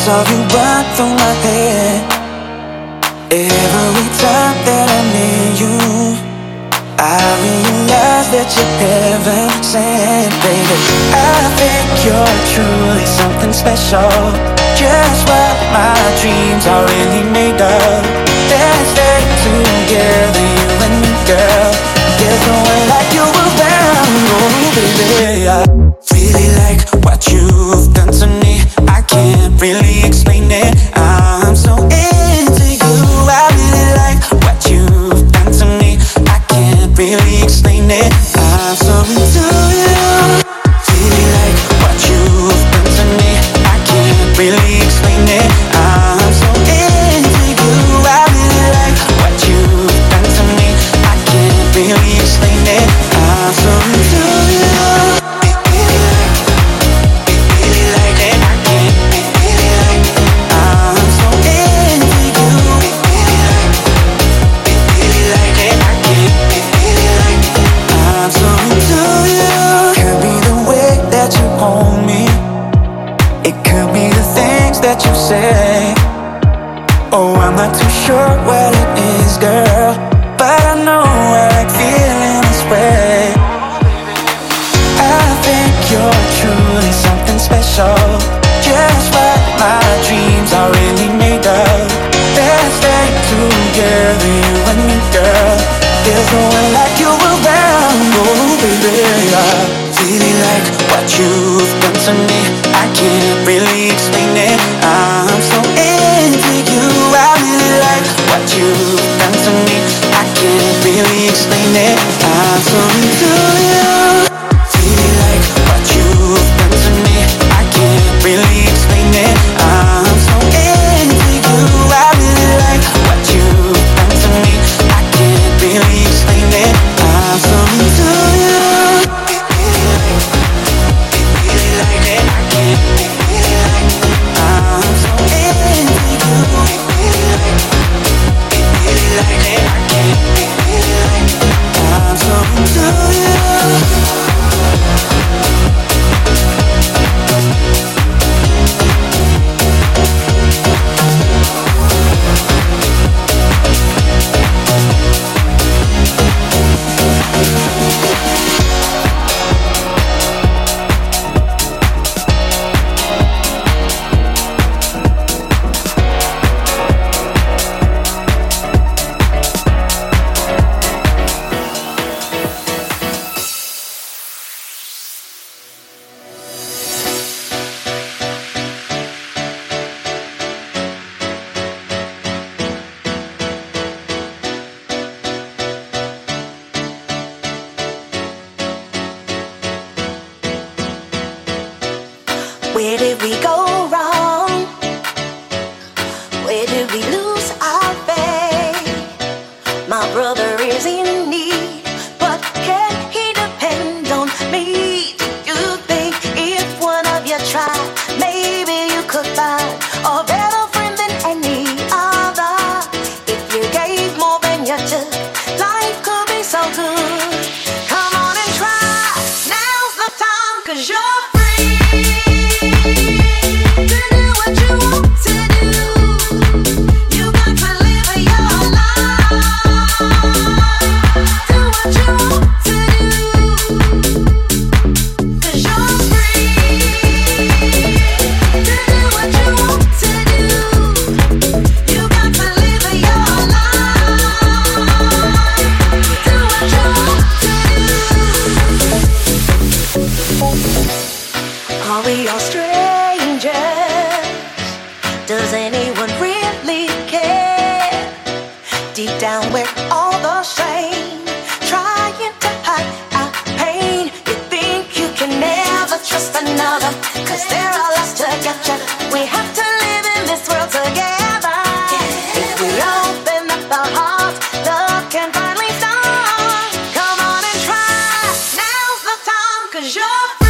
saw you run through my head. Every time that I'm near you I realize that you're heaven sent, baby. I think you're truly something special. Just what my dreams are really made of. Let's stay together, you and me, girl. There's no one like you around, oh baby. I really like what you really to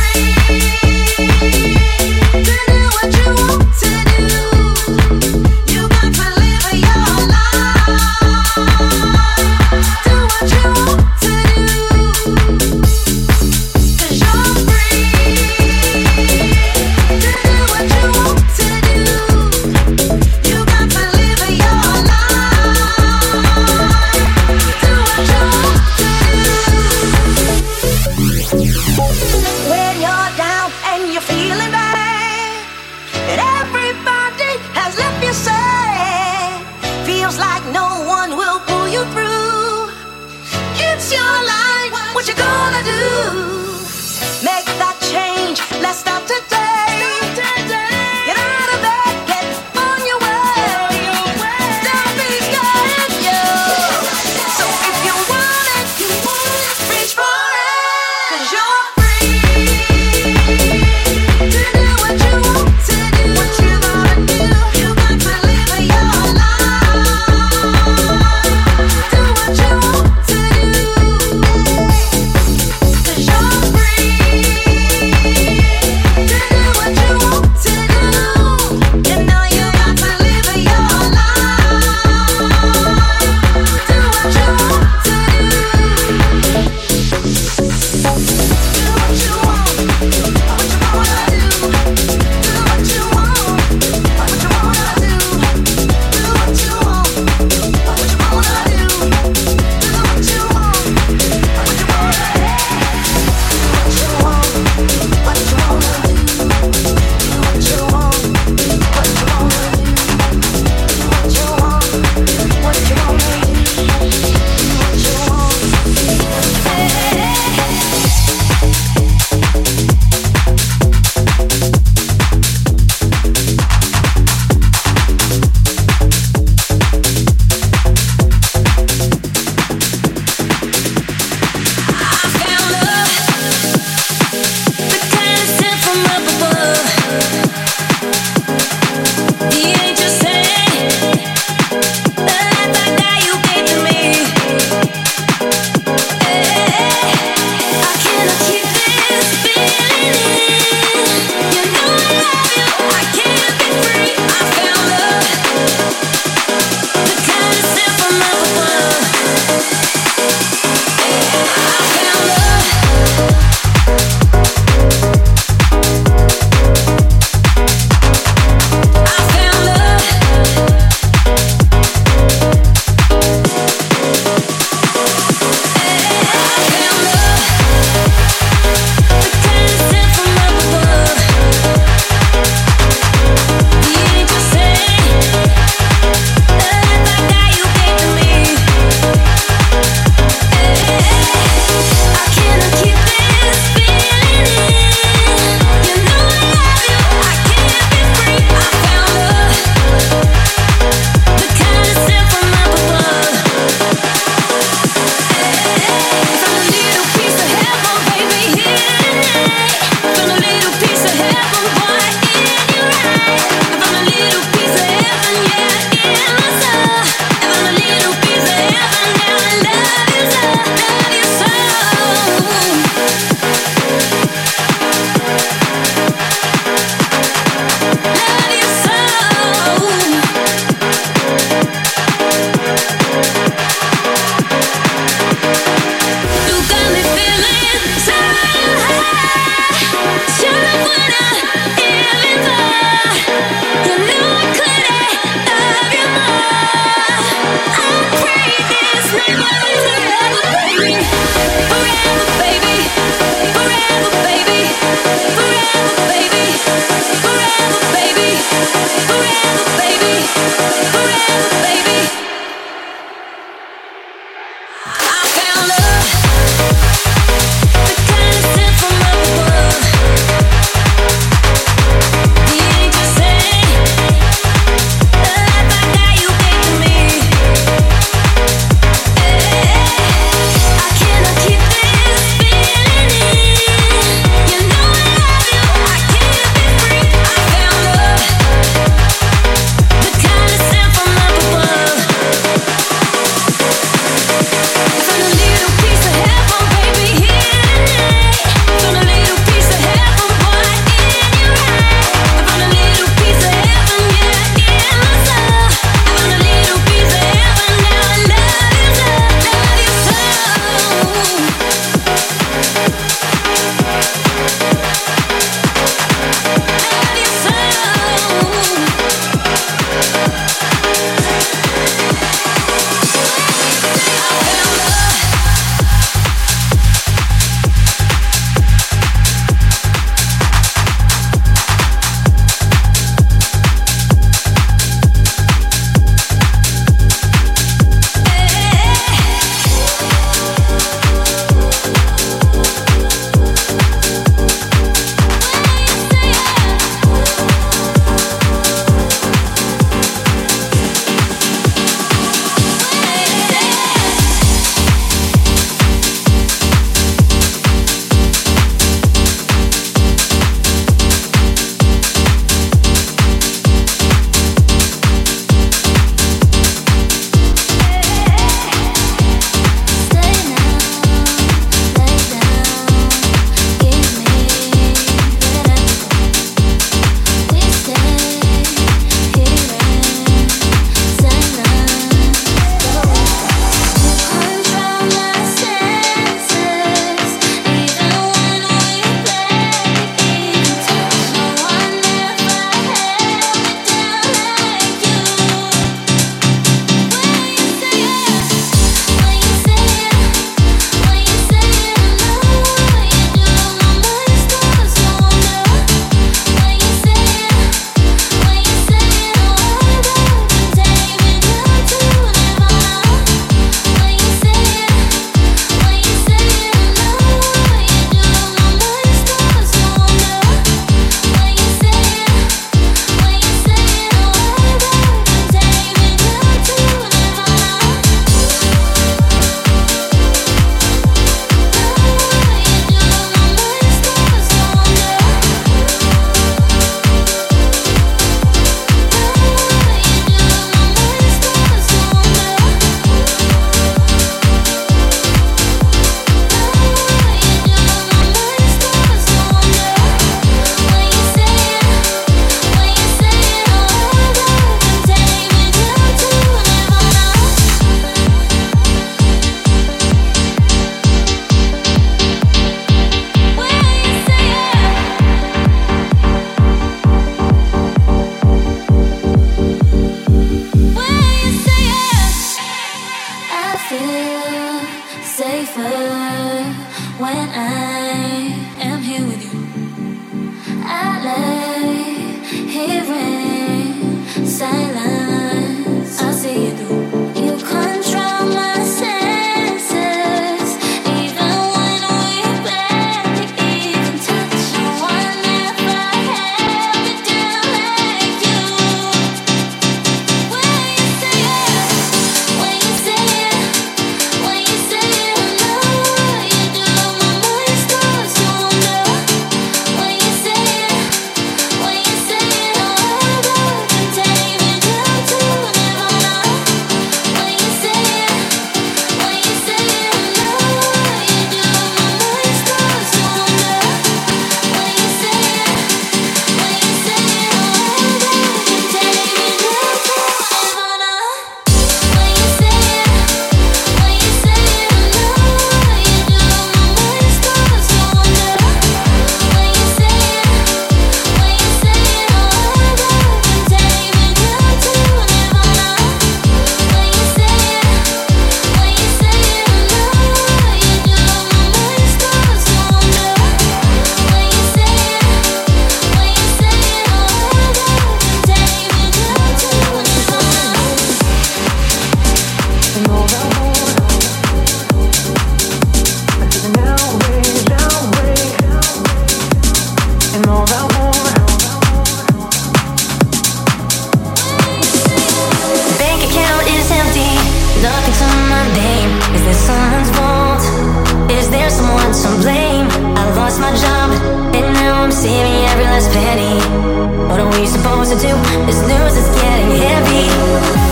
to do. This news is getting heavy.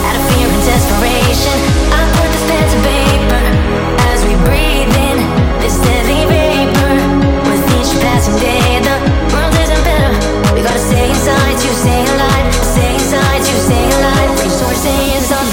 Out of fear and desperation, I as we breathe in this deadly vapor. With each passing day, the world isn't better. We gotta stay inside to stay alive, stay inside to stay alive. Resources are.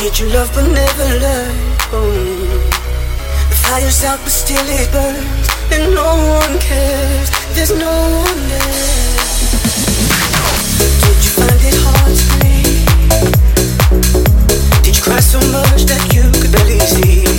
Did you love but never learn? Oh. The fire's out but still it burns And no one cares, there's no one there Did you find it hard to breathe? Did you cry so much that you could barely see?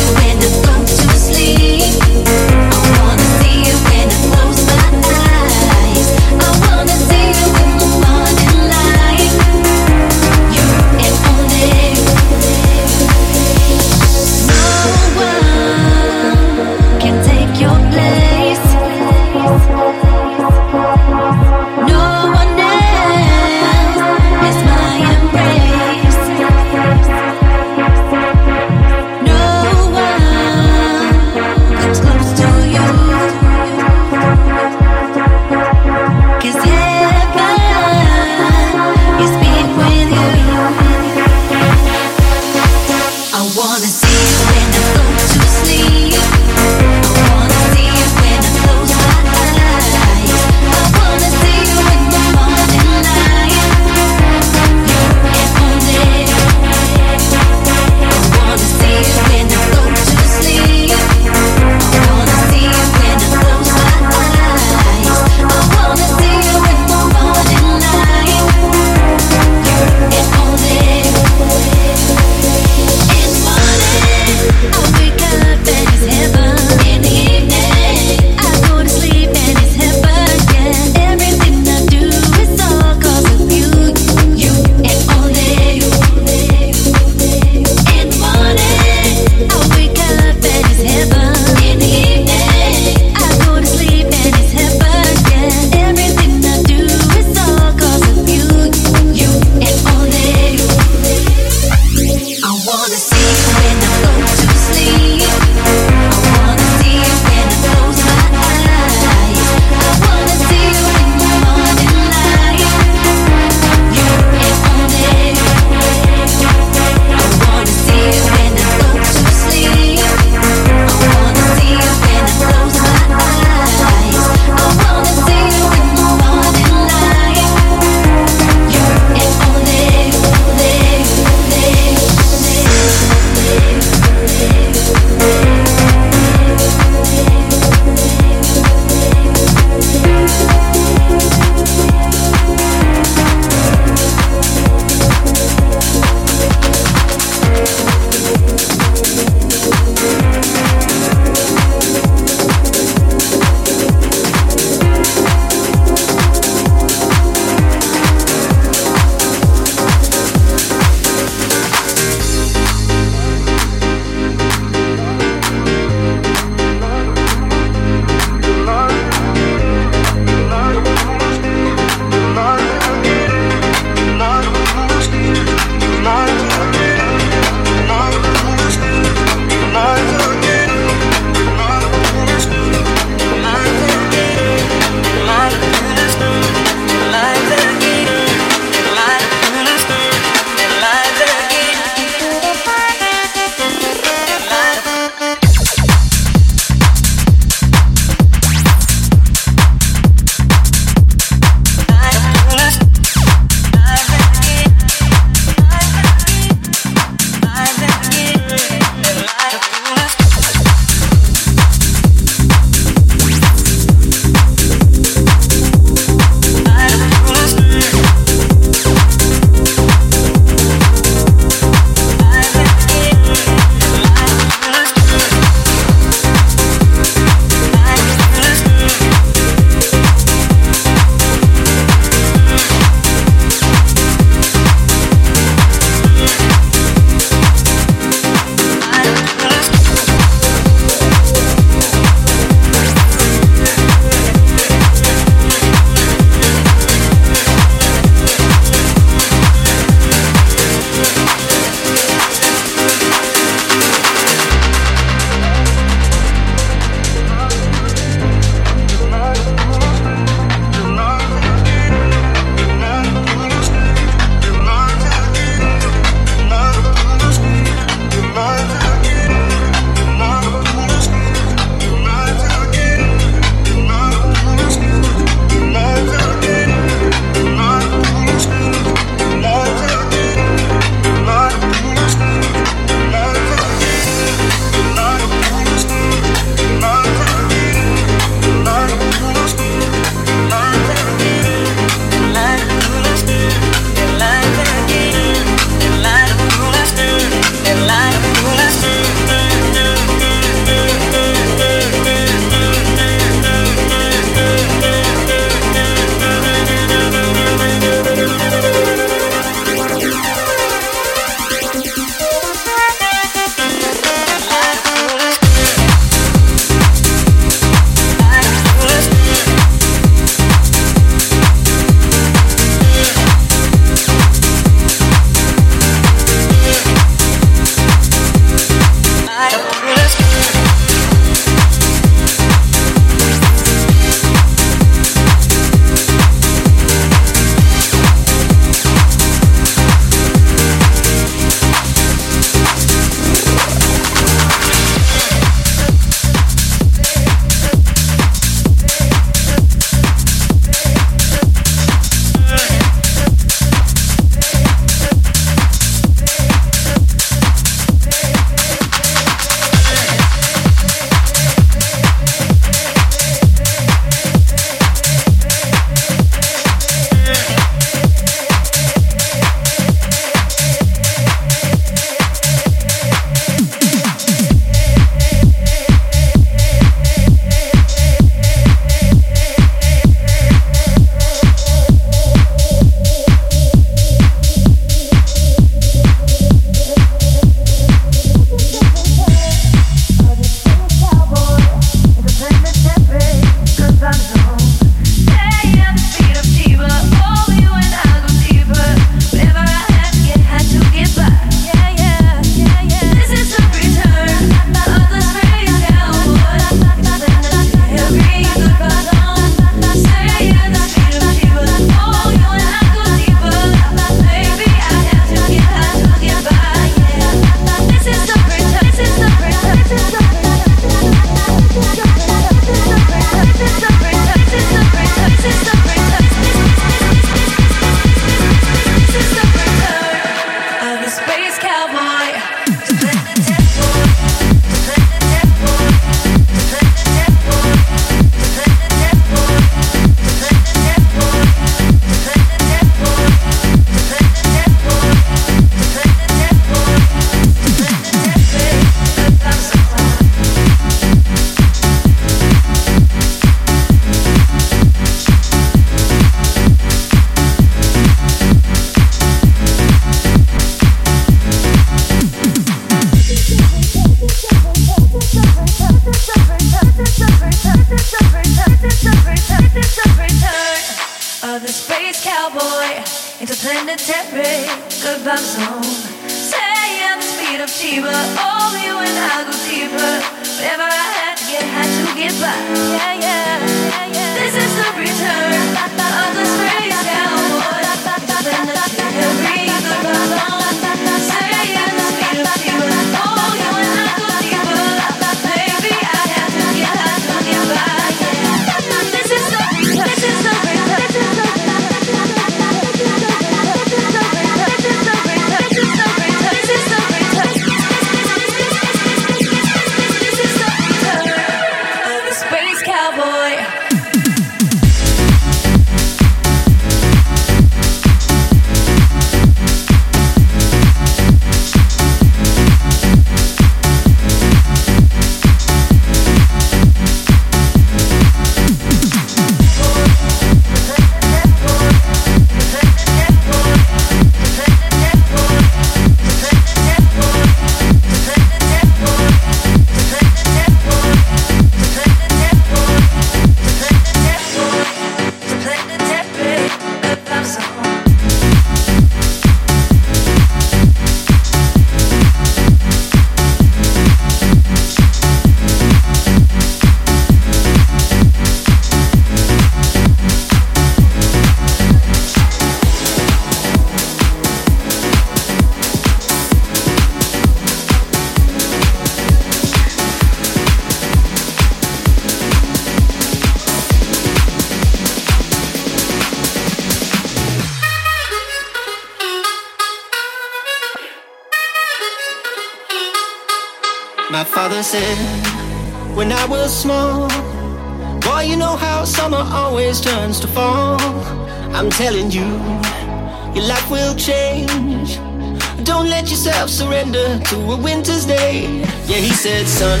yourself surrender to a winter's day. Yeah, he said, son,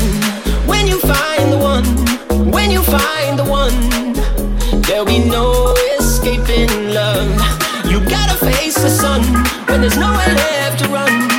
when you find the one, when you find the one, there'll be no escaping love. You gotta face the sun when there's nowhere left to run.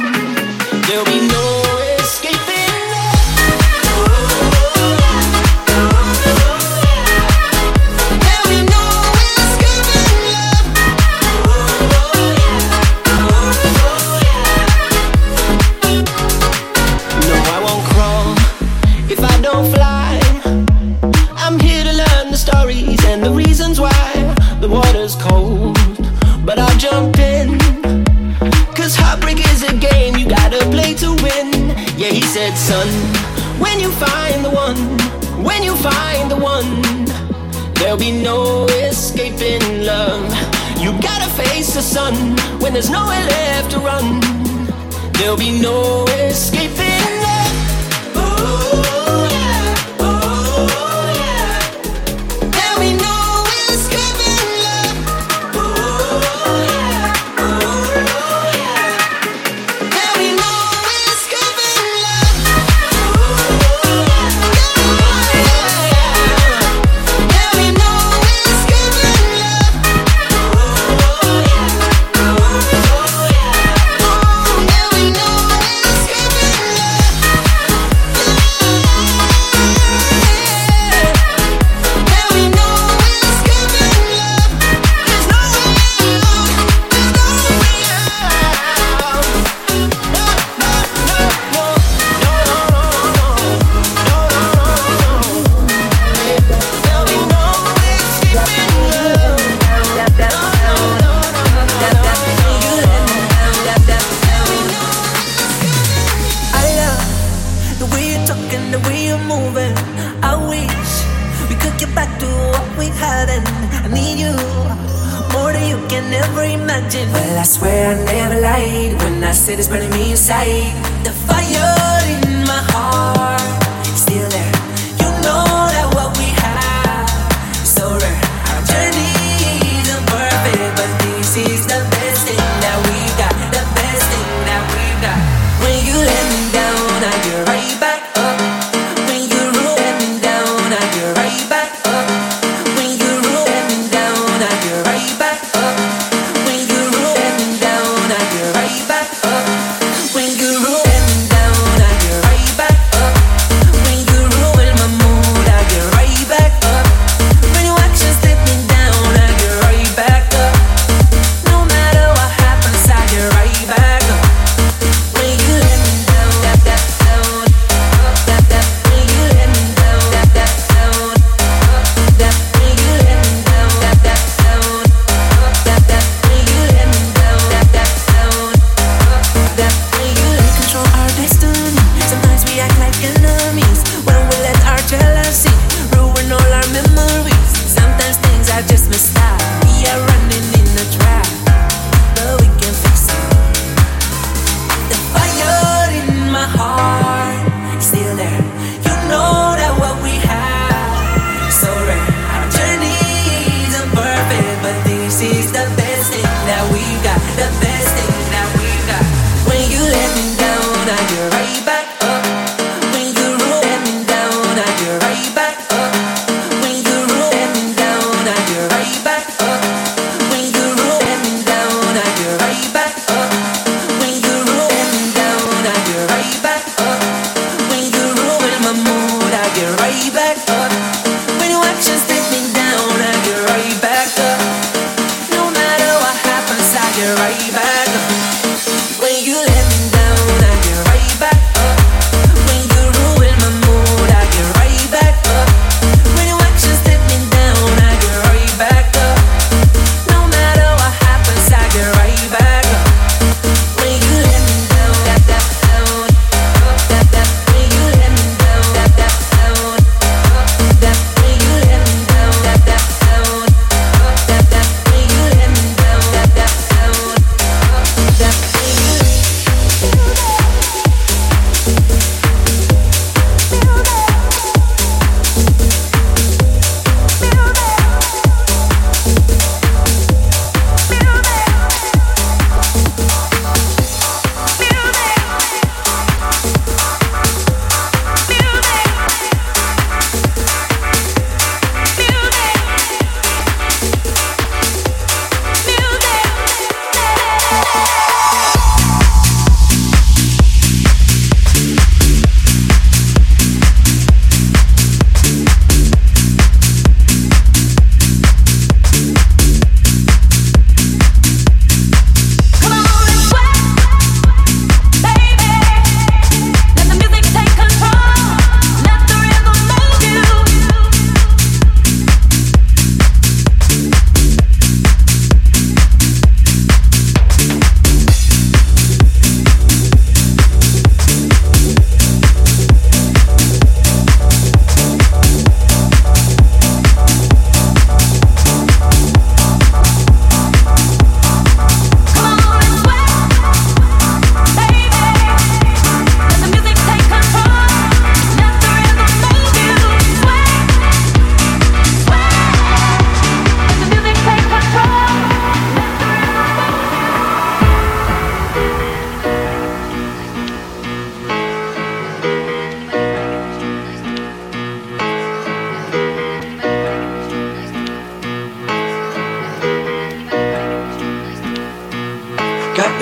when there's nowhere left to run. There'll be no escape.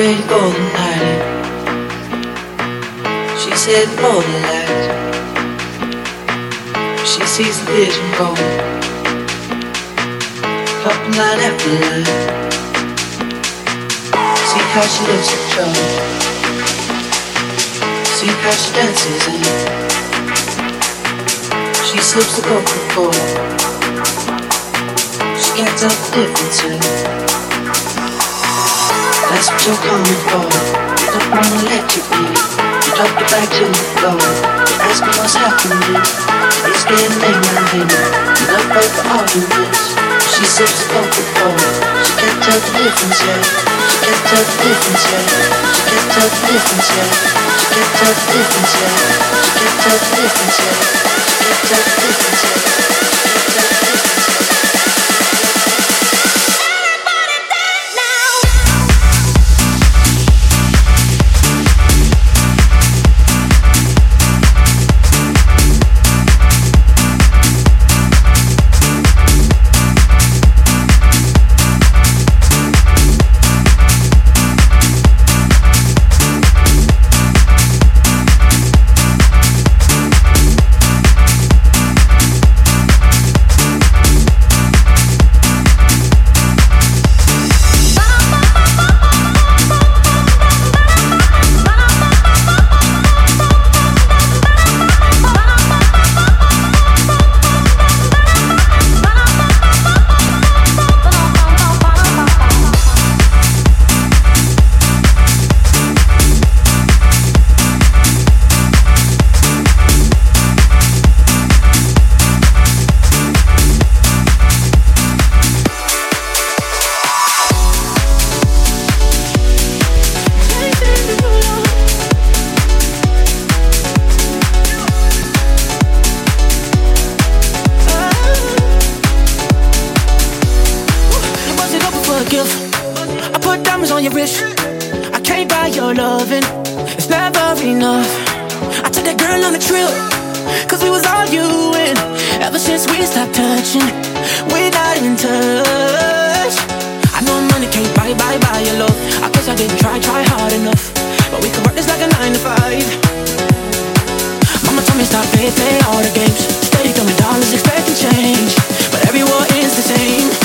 great golden island. She said more than that. She sees the vision going up line after line. See how she lives in joy. See how she dances in. She slips the cocoa before. She gets up the difference in you're coming for Don't wanna let you be. You dropped it back to the floor. Asking what's happening. It's getting angry You got paid for arguments She sips the poker bowl She can't tell the difference yet She can't tell the difference yet She can't tell the difference yet She can't tell the difference yet She can't tell the difference yet She can't tell the difference yet you're wrist. I can't buy your loving, it's never enough. I took that girl on a trip, cause we was arguing. Ever since we stopped touching, we're not in touch. I know money can't buy, buy, buy your love. I guess I didn't try, try hard enough. But we can work this like a nine to five. Mama told me stop, play, play all the games. Steady throwing dollars, expecting change. But every war is the same.